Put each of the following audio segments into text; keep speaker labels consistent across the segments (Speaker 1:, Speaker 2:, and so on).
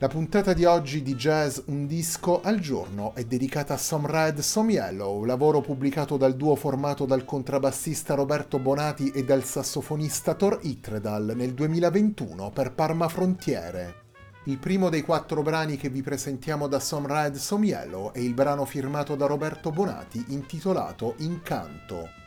Speaker 1: La puntata di oggi di Jazz Un disco al giorno è dedicata a Some Red, Some Yellow, lavoro pubblicato dal duo formato dal contrabbassista Roberto Bonati e dal sassofonista Thor Itredal nel 2021 per Parma Frontiere. Il primo dei quattro brani che vi presentiamo da Some Red, Some Yellow è il brano firmato da Roberto Bonati intitolato Incanto.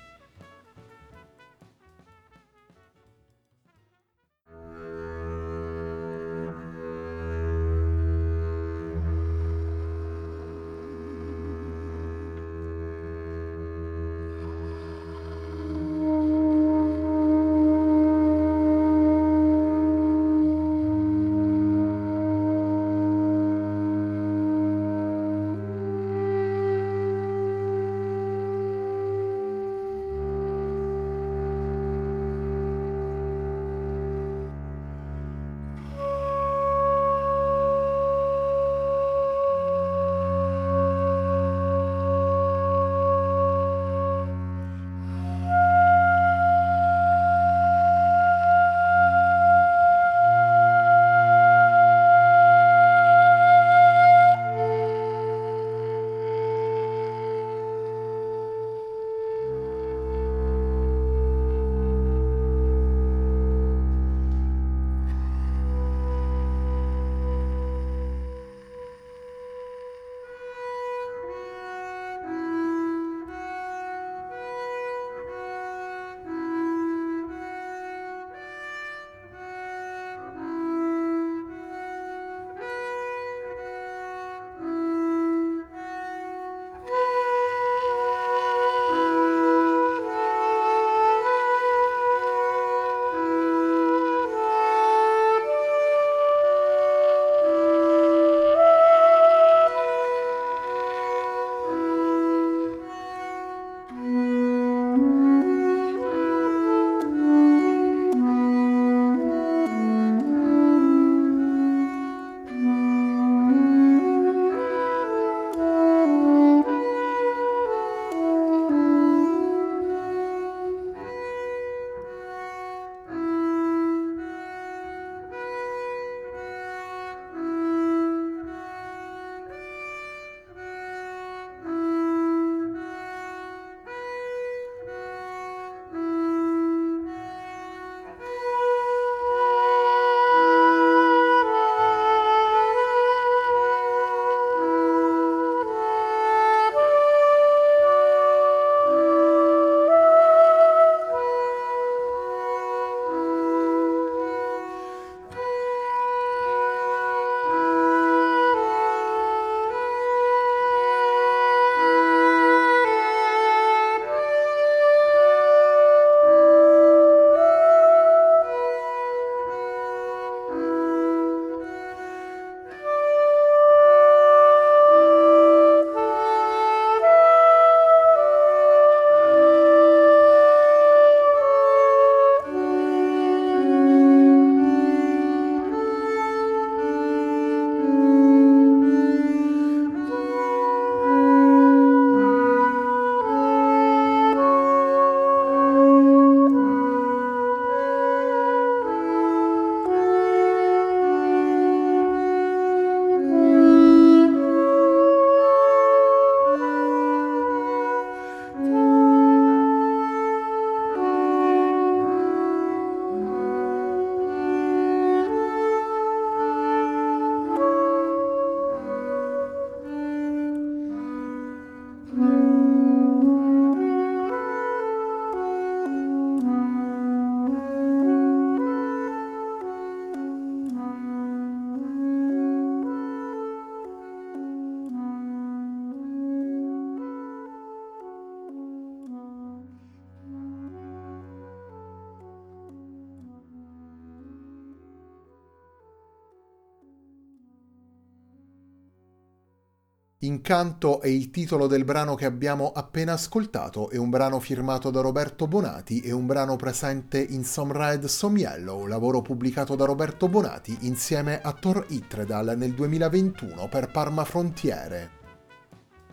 Speaker 1: Incanto è il titolo del brano che abbiamo appena ascoltato, è un brano firmato da Roberto Bonati e un brano presente in Some Red Some Yellow, lavoro pubblicato da Roberto Bonati insieme a Thor Itredal nel 2021 per Parma Frontiere.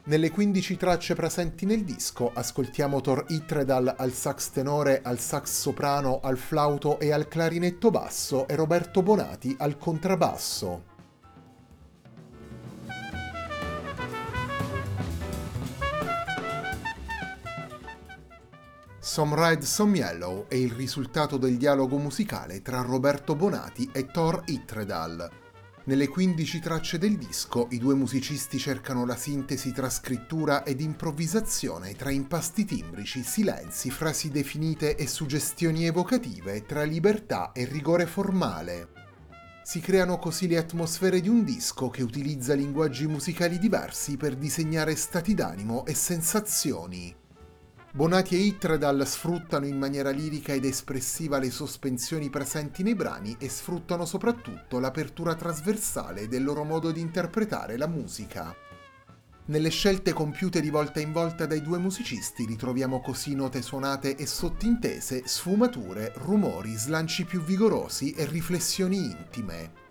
Speaker 1: Nelle 15 tracce presenti nel disco ascoltiamo Thor Itredal al sax tenore, al sax soprano, al flauto e al clarinetto basso e Roberto Bonati al contrabbasso. Some Red Some Yellow è il risultato del dialogo musicale tra Roberto Bonati e Thor Itredal. Nelle 15 tracce del disco i due musicisti cercano la sintesi tra scrittura ed improvvisazione, tra impasti timbrici, silenzi, frasi definite e suggestioni evocative, tra libertà e rigore formale. Si creano così le atmosfere di un disco che utilizza linguaggi musicali diversi per disegnare stati d'animo e sensazioni. Bonati e Itredal sfruttano in maniera lirica ed espressiva le sospensioni presenti nei brani e sfruttano soprattutto l'apertura trasversale del loro modo di interpretare la musica. Nelle scelte compiute di volta in volta dai due musicisti ritroviamo così note suonate e sottintese, sfumature, rumori, slanci più vigorosi e riflessioni intime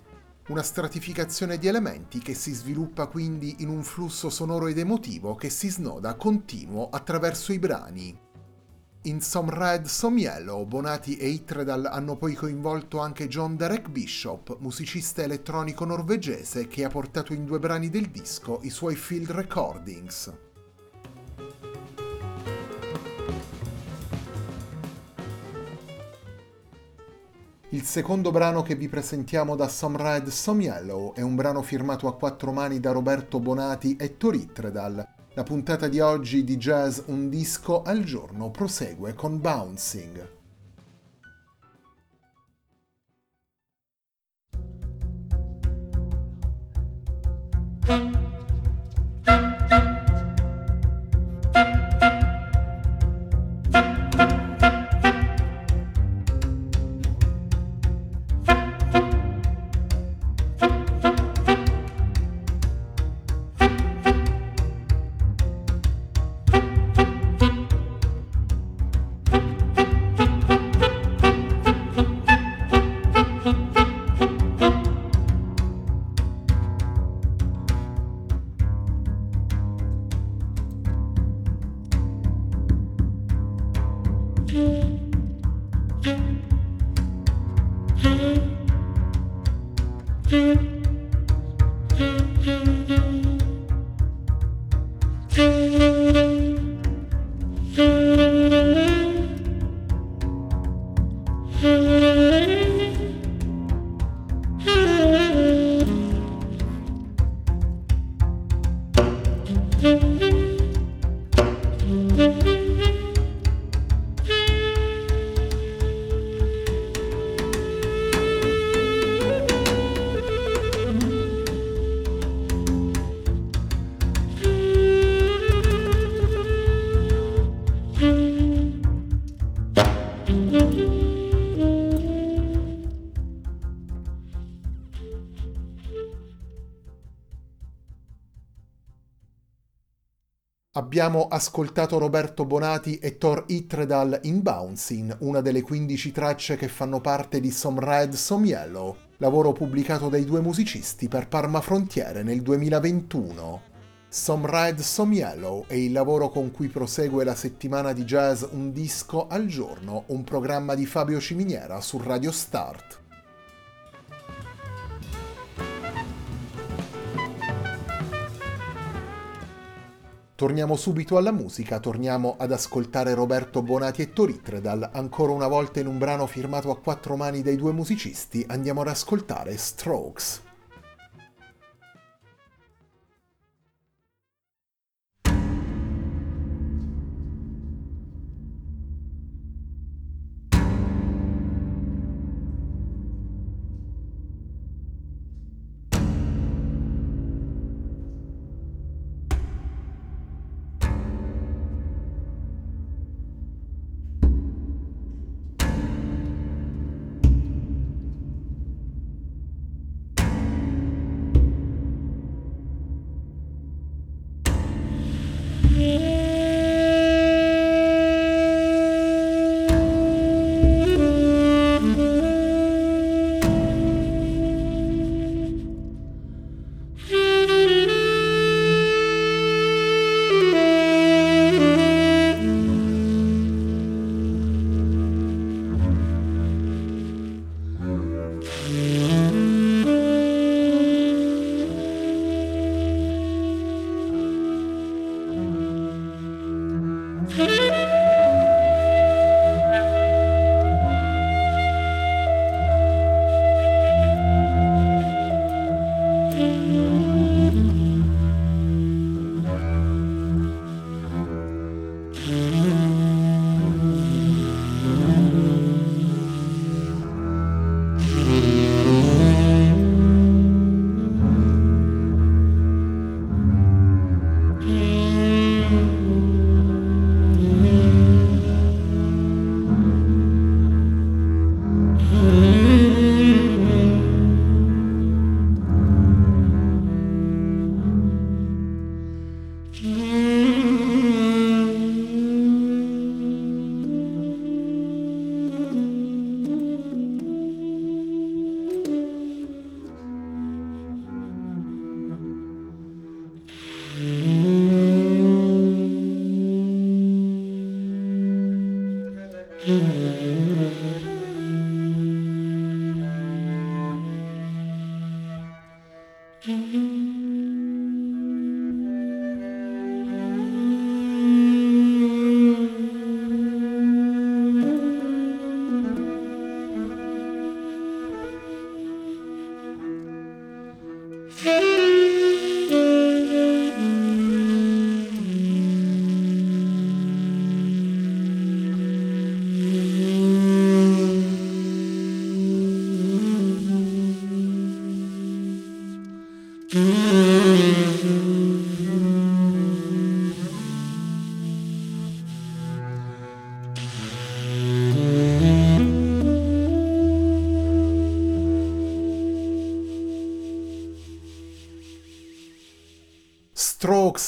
Speaker 1: una stratificazione di elementi che si sviluppa quindi in un flusso sonoro ed emotivo che si snoda continuo attraverso i brani. In Some Red, Some Yellow, Bonati e Itredal hanno poi coinvolto anche John Derek Bishop, musicista elettronico norvegese che ha portato in due brani del disco i suoi field recordings. Il secondo brano che vi presentiamo da Some Red Some Yellow è un brano firmato a quattro mani da Roberto Bonati e Toritredal. La puntata di oggi di Jazz Un disco al giorno prosegue con Bouncing. Música Abbiamo ascoltato Roberto Bonati e Thor Itredal in Bouncing, una delle 15 tracce che fanno parte di Some Red, Some Yellow, lavoro pubblicato dai due musicisti per Parma Frontiere nel 2021. Some Red, Some Yellow è il lavoro con cui prosegue la settimana di jazz Un disco al giorno, un programma di Fabio Ciminiera su Radio Start. Torniamo subito alla musica, torniamo ad ascoltare Roberto Bonati e Toritredal, ancora una volta in un brano firmato a quattro mani dai due musicisti, andiamo ad ascoltare Strokes.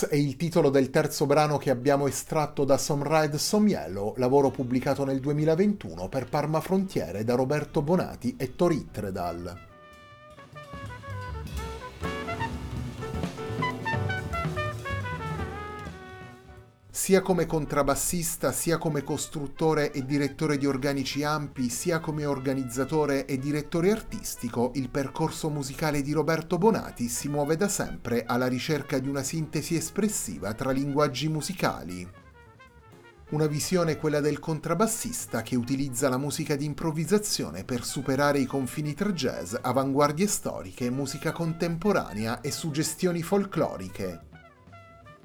Speaker 1: È il titolo del terzo brano che abbiamo estratto da Some Yellow, lavoro pubblicato nel 2021 per Parma Frontiere da Roberto Bonati e Tori Tredal. Sia come contrabbassista, sia come costruttore e direttore di organici ampi, sia come organizzatore e direttore artistico, il percorso musicale di Roberto Bonati si muove da sempre alla ricerca di una sintesi espressiva tra linguaggi musicali. Una visione quella del contrabbassista che utilizza la musica di improvvisazione per superare i confini tra jazz, avanguardie storiche, musica contemporanea e suggestioni folcloriche,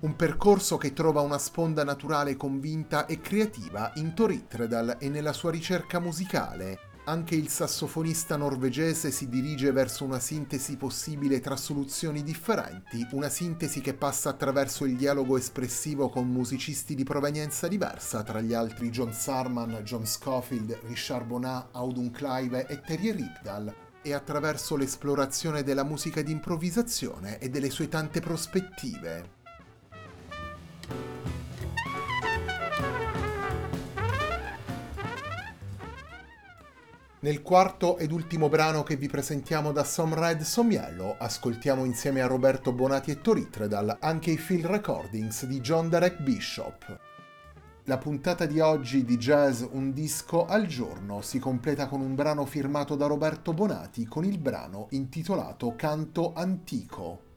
Speaker 1: un percorso che trova una sponda naturale convinta e creativa in Toritredal e nella sua ricerca musicale. Anche il sassofonista norvegese si dirige verso una sintesi possibile tra soluzioni differenti, una sintesi che passa attraverso il dialogo espressivo con musicisti di provenienza diversa, tra gli altri John Sarman, John Scofield, Richard Bonat, Audun Clive e Terry Ripdal, e attraverso l'esplorazione della musica di improvvisazione e delle sue tante prospettive. Nel quarto ed ultimo brano che vi presentiamo da Some Red Some Yellow, ascoltiamo insieme a Roberto Bonati e Toritredal anche i field recordings di John Derek Bishop. La puntata di oggi di Jazz Un disco al giorno si completa con un brano firmato da Roberto Bonati con il brano intitolato Canto Antico.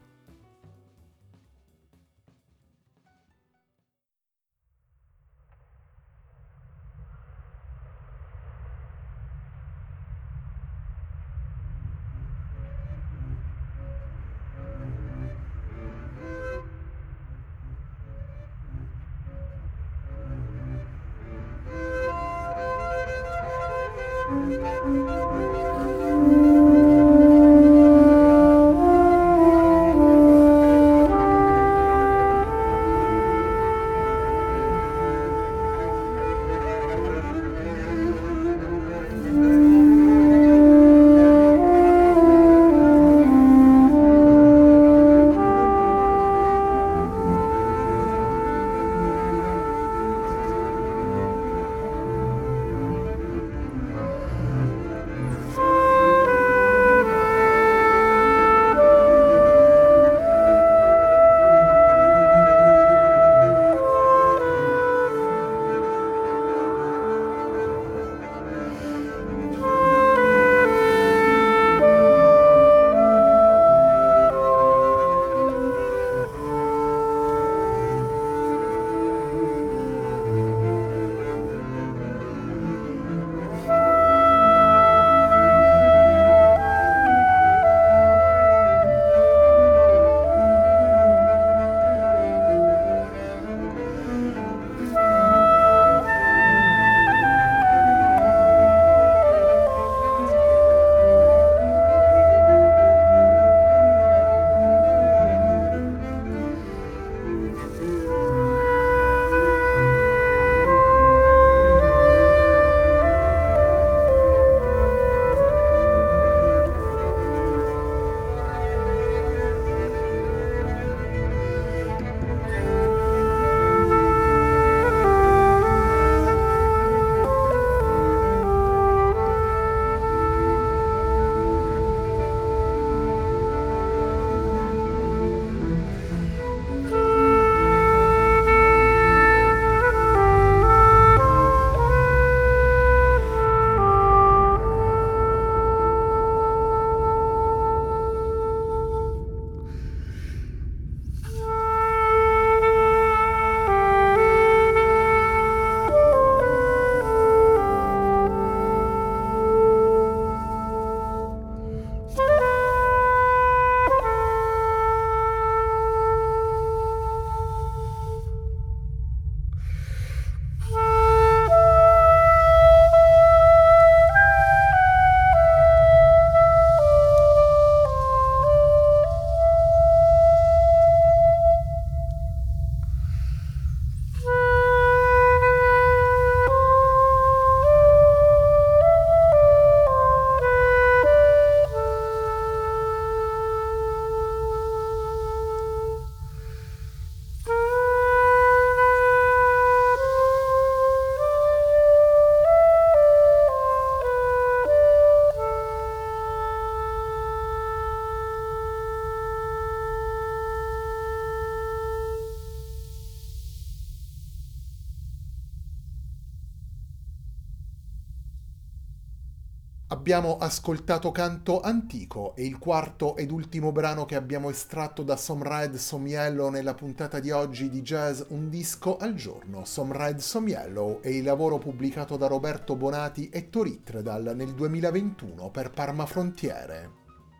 Speaker 1: Abbiamo ascoltato Canto Antico e il quarto ed ultimo brano che abbiamo estratto da Some Yellow nella puntata di oggi di Jazz Un disco al giorno. Some Yellow è il lavoro pubblicato da Roberto Bonati e Tori Tredal nel 2021 per Parma Frontiere.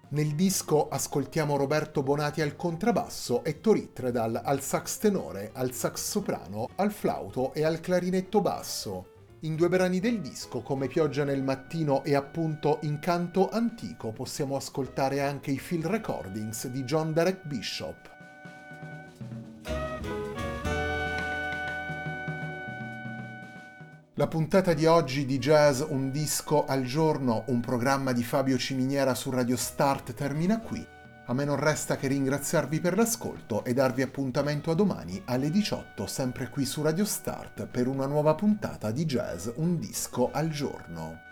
Speaker 1: Nel disco ascoltiamo Roberto Bonati al contrabbasso e Tori Tredal al sax tenore, al sax soprano, al flauto e al clarinetto basso. In due brani del disco, come Pioggia nel mattino e appunto Incanto antico, possiamo ascoltare anche i field recordings di John Derek Bishop. La puntata di oggi di Jazz Un disco al giorno, un programma di Fabio Ciminiera su Radio Start termina qui. A me non resta che ringraziarvi per l'ascolto e darvi appuntamento a domani alle 18 sempre qui su Radio Start per una nuova puntata di Jazz Un disco al giorno.